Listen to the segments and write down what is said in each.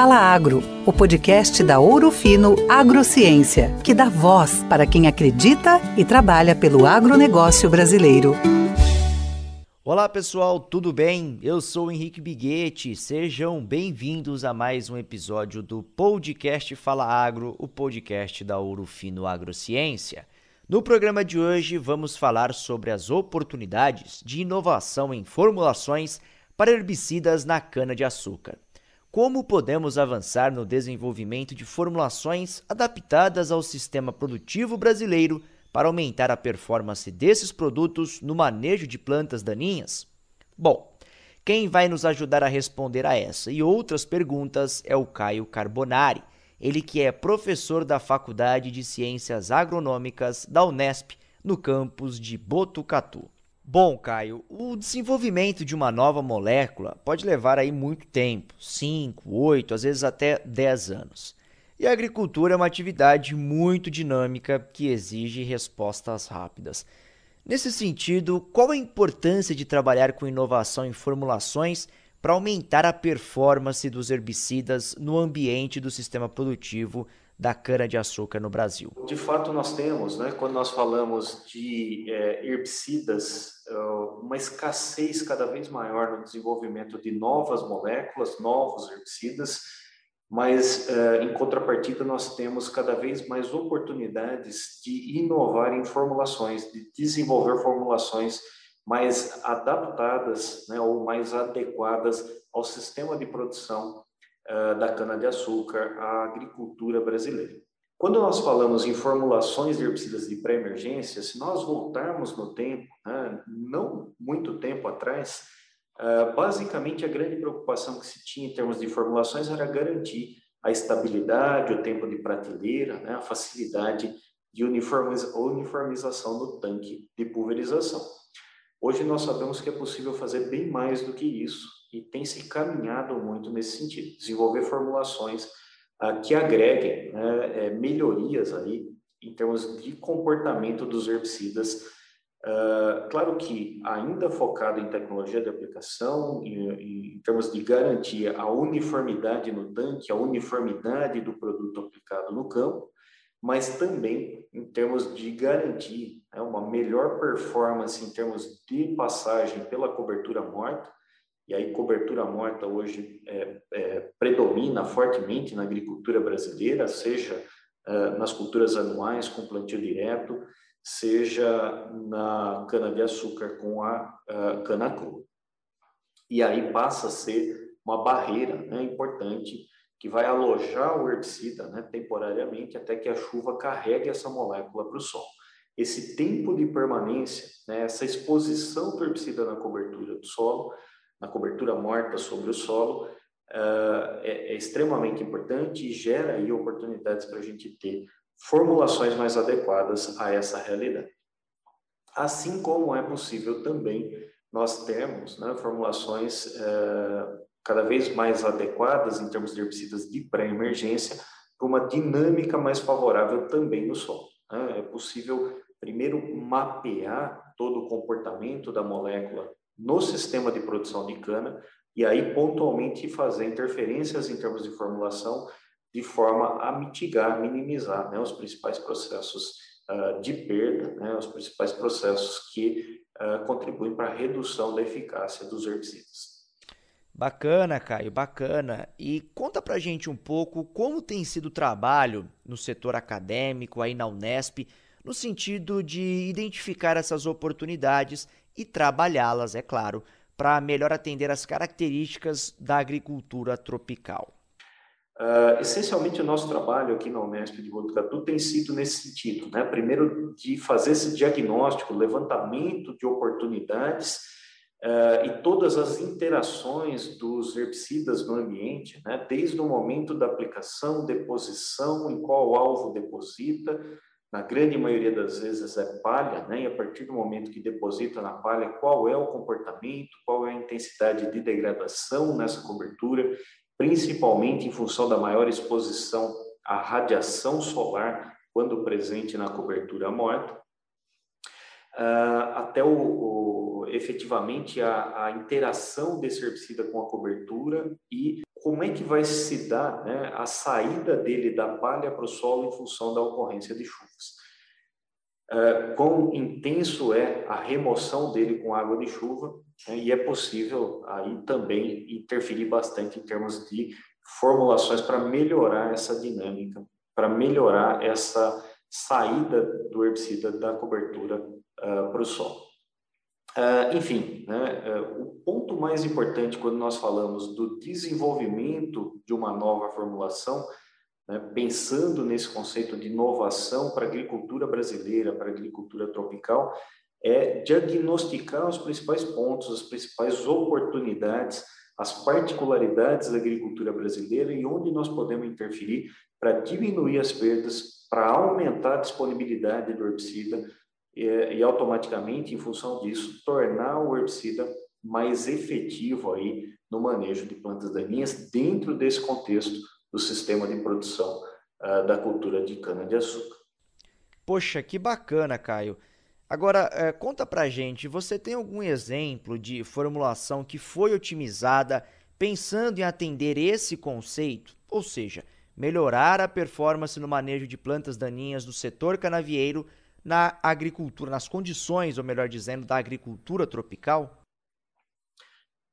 Fala Agro, o podcast da Ouro Fino Agrociência, que dá voz para quem acredita e trabalha pelo agronegócio brasileiro. Olá pessoal, tudo bem? Eu sou Henrique Biguete, sejam bem-vindos a mais um episódio do podcast Fala Agro, o podcast da Ouro Fino Agrociência. No programa de hoje vamos falar sobre as oportunidades de inovação em formulações para herbicidas na cana-de-açúcar. Como podemos avançar no desenvolvimento de formulações adaptadas ao sistema produtivo brasileiro para aumentar a performance desses produtos no manejo de plantas daninhas? Bom, quem vai nos ajudar a responder a essa e outras perguntas é o Caio Carbonari, ele que é professor da Faculdade de Ciências Agronômicas da Unesp, no campus de Botucatu. Bom, Caio, o desenvolvimento de uma nova molécula pode levar aí muito tempo 5, 8, às vezes até 10 anos. E a agricultura é uma atividade muito dinâmica que exige respostas rápidas. Nesse sentido, qual a importância de trabalhar com inovação em formulações para aumentar a performance dos herbicidas no ambiente do sistema produtivo da cana-de-açúcar no Brasil? De fato, nós temos, né, quando nós falamos de é, herbicidas, é, uma escassez cada vez maior no desenvolvimento de novas moléculas, novos herbicidas, mas é, em contrapartida nós temos cada vez mais oportunidades de inovar em formulações, de desenvolver formulações mais adaptadas né, ou mais adequadas ao sistema de produção uh, da cana-de-açúcar à agricultura brasileira. Quando nós falamos em formulações de herbicidas de pré-emergência, se nós voltarmos no tempo, né, não muito tempo atrás, uh, basicamente a grande preocupação que se tinha em termos de formulações era garantir a estabilidade, o tempo de prateleira, né, a facilidade de uniformização no tanque de pulverização. Hoje nós sabemos que é possível fazer bem mais do que isso e tem se caminhado muito nesse sentido, desenvolver formulações ah, que agreguem né, é, melhorias aí em termos de comportamento dos herbicidas. Uh, claro que ainda focado em tecnologia de aplicação, em, em, termos de garantir a uniformidade no tanque, a uniformidade do produto aplicado no campo, mas também em termos de garantir né, uma melhor performance em termos de passagem pela cobertura morta, e aí cobertura morta hoje é, é, predomina fortemente na agricultura brasileira, seja uh, nas culturas anuais com plantio direto, seja na cana-de-açúcar com a uh, cana crua. E aí passa a ser uma barreira né, importante que vai alojar o herbicida né, temporariamente até que a chuva carregue essa molécula para o solo. Esse tempo de permanência, né, essa exposição do herbicida na cobertura do solo, na cobertura morta sobre o solo, uh, é, é, extremamente importante e gera aí oportunidades para a gente ter formulações mais adequadas a essa realidade. Assim como é possível também nós termos né, formulações uh, cada vez mais adequadas em termos de herbicidas de pré-emergência para uma dinâmica mais favorável também no solo. Né? É possível primeiro mapear todo o comportamento da molécula no sistema de produção de cana e aí pontualmente fazer interferências em termos de formulação de forma a mitigar, minimizar né, os principais processos uh, de perda, né, os principais processos que uh, contribuem para a redução da eficácia dos herbicidas. Bacana, Caio, bacana. E conta pra gente um pouco como tem sido o trabalho no setor acadêmico aí na Unesp, no sentido de identificar essas oportunidades e trabalhá-las, é claro, para melhor atender às características da agricultura tropical. Uh, essencialmente, o nosso trabalho aqui na Unesp de Botucatu tem sido nesse sentido, né? Primeiro, de fazer esse diagnóstico, levantamento de oportunidades Uh, e todas as interações dos herbicidas no ambiente, né, desde o momento da aplicação, deposição, em qual alvo deposita, na grande maioria das vezes é palha, né, e a partir do momento que deposita na palha, qual é o comportamento, qual é a intensidade de degradação nessa cobertura, principalmente em função da maior exposição à radiação solar quando presente na cobertura morta, uh, até o, o efetivamente a, a, interação desse herbicida com a cobertura e como é que vai se dar né, a saída dele da palha para o solo em função da ocorrência de chuvas. Uh, quão intenso é a remoção dele com água de chuva né, e é possível aí também interferir bastante em termos de formulações para melhorar essa dinâmica, para melhorar essa saída do herbicida da cobertura uh, para o solo. Uh, enfim, né, uh, o ponto mais importante quando nós falamos do desenvolvimento de uma nova formulação, né, pensando nesse conceito de inovação para a agricultura brasileira, para a agricultura tropical, é diagnosticar os principais pontos, as principais oportunidades, as particularidades da agricultura brasileira e onde nós podemos interferir para diminuir as perdas, para aumentar a disponibilidade do herbicida e, e, automaticamente, em função disso, tornar o herbicida mais efetivo aí no manejo de plantas daninhas dentro desse contexto do sistema de produção uh, da cultura de cana-de-açúcar. Poxa, que bacana, Caio. Agora, é, conta pra gente, você tem algum exemplo de formulação que foi otimizada pensando em atender esse conceito? Ou seja, melhorar a performance no manejo de plantas daninhas do setor canavieiro na agricultura, nas condições, ou melhor dizendo, da agricultura tropical?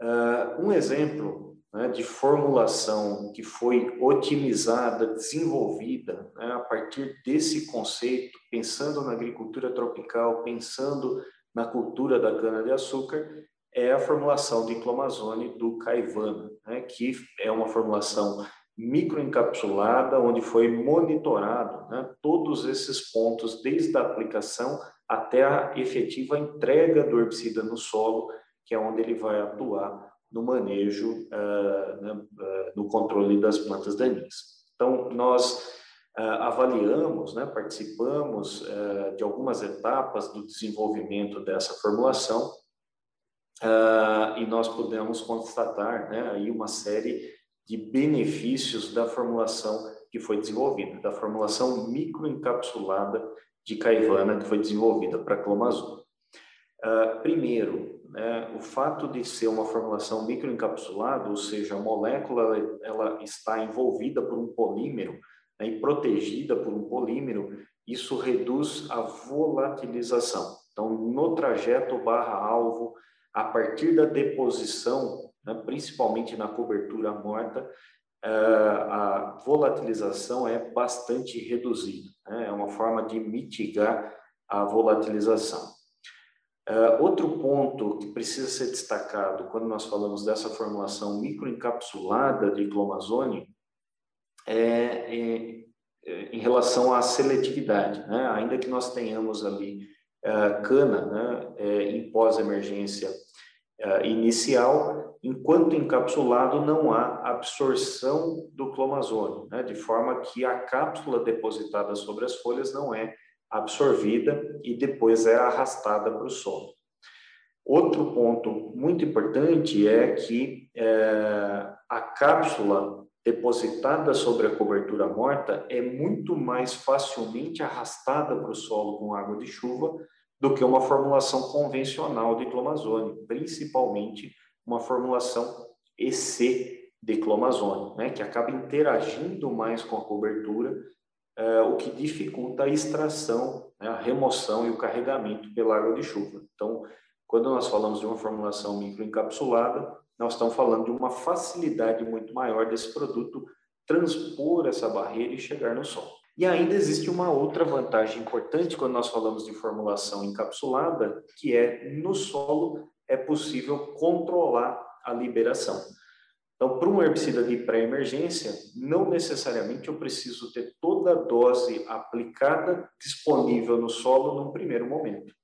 Uh, um exemplo né, de formulação que foi otimizada, desenvolvida né, a partir desse conceito, pensando na agricultura tropical, pensando na cultura da cana-de-açúcar, é a formulação de clomazone do Caivana, né, que é uma formulação microencapsulada, onde foi monitorado né, todos esses pontos, desde a aplicação até a efetiva entrega do herbicida no solo, que é onde ele vai atuar no manejo, uh, né, uh, no controle das plantas daninhas. Então, nós uh, avaliamos, né, participamos de algumas etapas do desenvolvimento dessa formulação e nós pudemos constatar né, aí uma série de benefícios da formulação que foi desenvolvida, da formulação microencapsulada de caivana que foi desenvolvida para clomazol. primeiro, né, o fato de ser uma formulação microencapsulada, ou seja, a molécula ela está envolvida por um polímero né, e protegida por um polímero, isso reduz a volatilização. Então, no trajeto barra-alvo, a partir da deposição, né, principalmente na cobertura morta, eh, a volatilização é bastante reduzida. Né, é uma forma de mitigar a volatilização. Uh, outro ponto que precisa ser destacado quando nós falamos dessa formulação microencapsulada de clomazone é, é, é, em relação à seletividade. Né? Ainda que nós tenhamos ali uh, cana né, é, em pós-emergência uh, inicial, enquanto encapsulado não há absorção do clomazone, né? de forma que a cápsula depositada sobre as folhas não é absorvida e depois é arrastada para o solo. Outro ponto muito importante é que é, a cápsula depositada sobre a cobertura morta é muito mais facilmente arrastada para o solo com água de chuva do que uma formulação convencional de clomazone, principalmente uma formulação EC de clomazone, né, que acaba interagindo mais com a cobertura é, o que dificulta a extração, né, a remoção e o carregamento pela água de chuva. Então, quando nós falamos de uma formulação microencapsulada, nós estamos falando de uma facilidade muito maior desse produto transpor essa barreira e chegar no solo. E ainda existe uma outra vantagem importante quando nós falamos de formulação encapsulada, que é no solo é possível controlar a liberação. Então, para um herbicida de pré-emergência, não necessariamente eu preciso ter toda a dose aplicada disponível no solo num primeiro momento.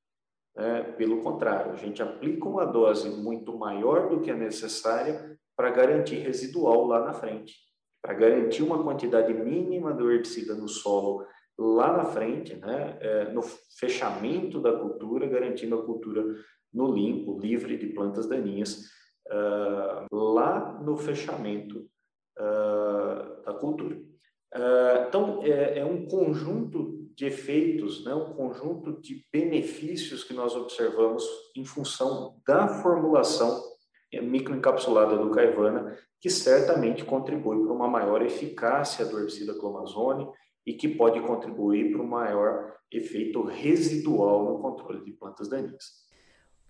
É, pelo contrário, a gente aplica uma dose muito maior do que a necessária para garantir residual lá na frente, para garantir uma quantidade mínima do herbicida no solo lá na frente, né, é, no fechamento da cultura, garantindo a cultura no limpo, livre de plantas daninhas, lá no fechamento uh, da cultura. Uh, então, é, é, um conjunto de efeitos, né, um conjunto de benefícios que nós observamos em função da formulação microencapsulada do Caivana, que certamente contribui para uma maior eficácia do herbicida clomazone e que pode contribuir para um maior efeito residual no controle de plantas daninhas.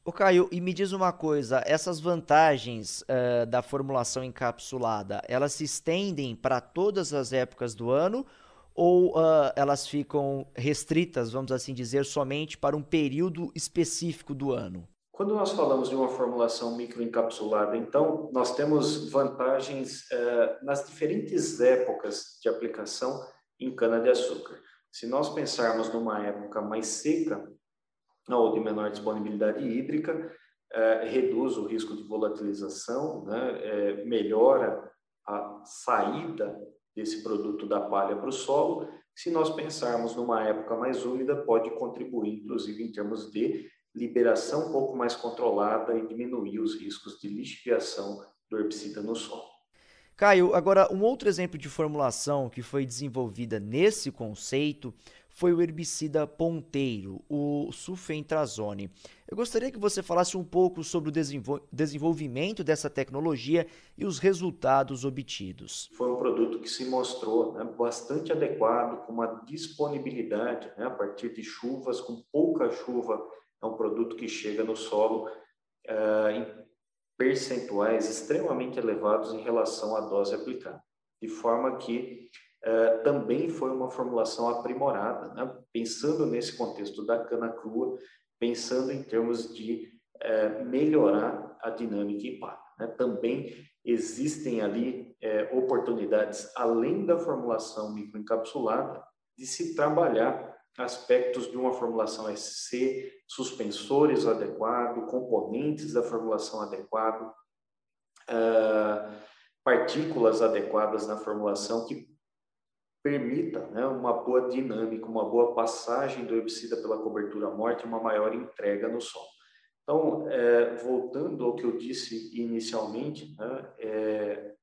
O Caio, e me diz uma coisa, essas vantagens uh, da formulação encapsulada, elas se estendem para todas as épocas do ano ou uh, elas ficam restritas, vamos assim dizer, somente para um período específico do ano? Quando nós falamos de uma formulação microencapsulada, então, nós temos vantagens uh, nas diferentes épocas de aplicação em cana-de-açúcar. Se nós pensarmos numa época mais seca, ou de menor disponibilidade hídrica, eh, reduz o risco de volatilização, né, eh, melhora a saída desse produto da palha para o solo. Se nós pensarmos numa época mais úmida, pode contribuir, inclusive, em termos de liberação um pouco mais controlada e diminuir os riscos de lixiviação do herbicida no solo. Caio, agora um outro exemplo de formulação que foi desenvolvida nesse conceito foi o herbicida ponteiro, o sulfentrazone. Eu gostaria que você falasse um pouco sobre o desenvol desenvolvimento dessa tecnologia e os resultados obtidos. Foi um produto que se mostrou né, bastante adequado, com uma disponibilidade né, a partir de chuvas, com pouca chuva, é um produto que chega no solo uh, em percentuais extremamente elevados em relação à dose aplicada, de forma que Uh, também foi uma formulação aprimorada, né? pensando nesse contexto da cana crua, pensando em termos de uh, melhorar a dinâmica e impacto. Né? Também existem ali uh, oportunidades, além da formulação microencapsulada, de se trabalhar aspectos de uma formulação SC, suspensores adequados, componentes da formulação adequado, partículas adequadas na formulação que permita né, uma boa dinâmica, uma boa passagem do herbicida pela cobertura morte e uma maior entrega no solo. Então, é, voltando ao que eu disse inicialmente, né, é,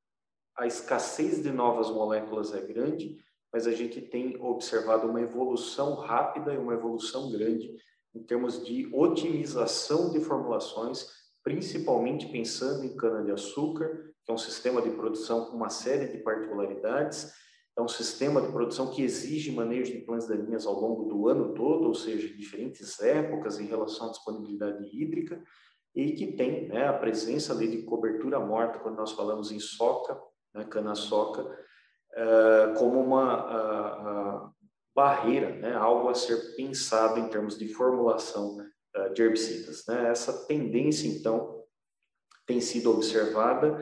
a escassez de novas moléculas é grande, mas a gente tem observado uma evolução rápida e uma evolução grande em termos de otimização de formulações, principalmente pensando em cana-de-açúcar, que é um sistema de produção com uma série de particularidades, é um sistema de produção que exige manejo de plantas daninhas ao longo do ano todo, ou seja, diferentes épocas em relação à disponibilidade hídrica, e que tem né, a presença ali de cobertura morta, quando nós falamos em soca, né, cana-soca, uh, como uma uh, uh, barreira, né, algo a ser pensado em termos de formulação de herbicidas. Né? Essa tendência, então, tem sido observada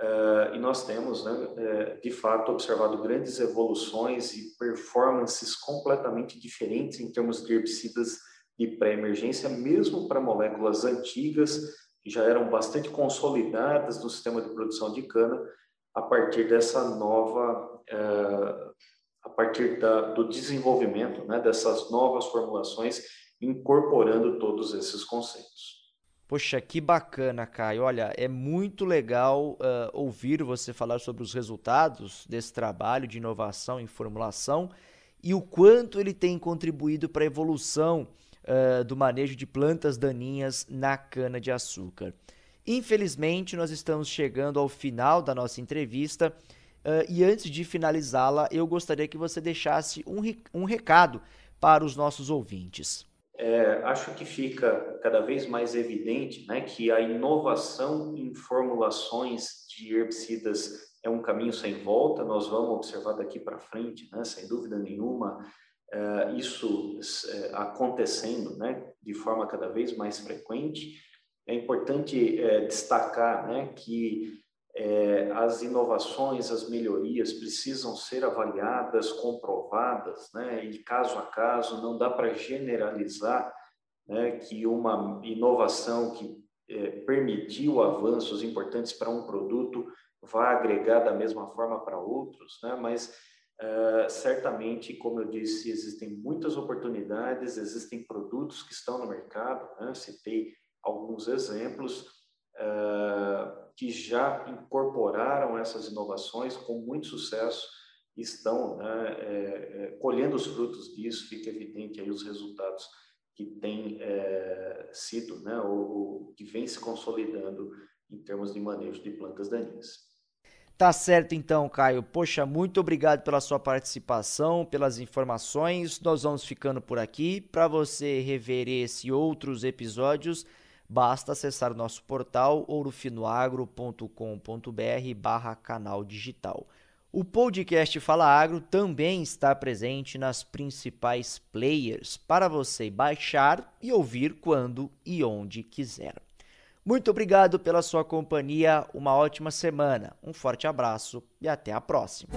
Uh, e nós temos, né, uh, de fato, observado grandes evoluções e performances completamente diferentes em termos de herbicidas de pré-emergência, mesmo para moléculas antigas, que já eram bastante consolidadas no sistema de produção de cana, a partir dessa nova, uh, a partir da, do desenvolvimento né, dessas novas formulações, incorporando todos esses conceitos. Poxa, que bacana, Caio. Olha, é muito legal uh, ouvir você falar sobre os resultados desse trabalho de inovação em formulação e o quanto ele tem contribuído para a evolução uh, do manejo de plantas daninhas na cana-de-açúcar. Infelizmente, nós estamos chegando ao final da nossa entrevista uh, e antes de finalizá-la, eu gostaria que você deixasse um, um recado para os nossos ouvintes é, acho que fica cada vez mais evidente né, que a inovação em formulações de herbicidas é um caminho sem volta, nós vamos observar daqui para frente, né, sem dúvida nenhuma, é, isso é, acontecendo né, de forma cada vez mais frequente. É importante é, destacar né, que é, as inovações, as melhorias precisam ser avaliadas, comprovadas, né? E caso a caso, não dá para generalizar né, que uma inovação que é, permitiu avanços importantes para um produto vai agregar da mesma forma para outros, né? Mas é, certamente, como eu disse, existem muitas oportunidades, existem produtos que estão no mercado, né? citei alguns exemplos. Uh, que já incorporaram essas inovações com muito sucesso estão né, é, colhendo os frutos disso, fica evidente aí os resultados que têm é, sido, né, que vem se consolidando em termos de manejo de plantas daninhas. Tá certo então, Caio. Poxa, muito obrigado pela sua participação, pelas informações. Nós vamos ficando por aqui. Para você rever esse e outros episódios, basta acessar o nosso portal ourofinoagro.com.br barra canal digital. O podcast Fala Agro também está presente nas principais players para você baixar e ouvir quando e onde quiser. Muito obrigado pela sua companhia, uma ótima semana, um forte abraço e até a próxima.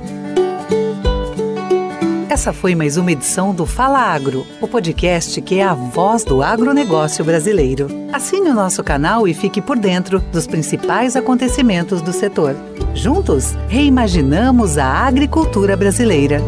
Essa foi mais uma edição do Fala Agro, o podcast que é a voz do agronegócio brasileiro. Assine o nosso canal e fique por dentro dos principais acontecimentos do setor. Juntos, reimaginamos a agricultura brasileira.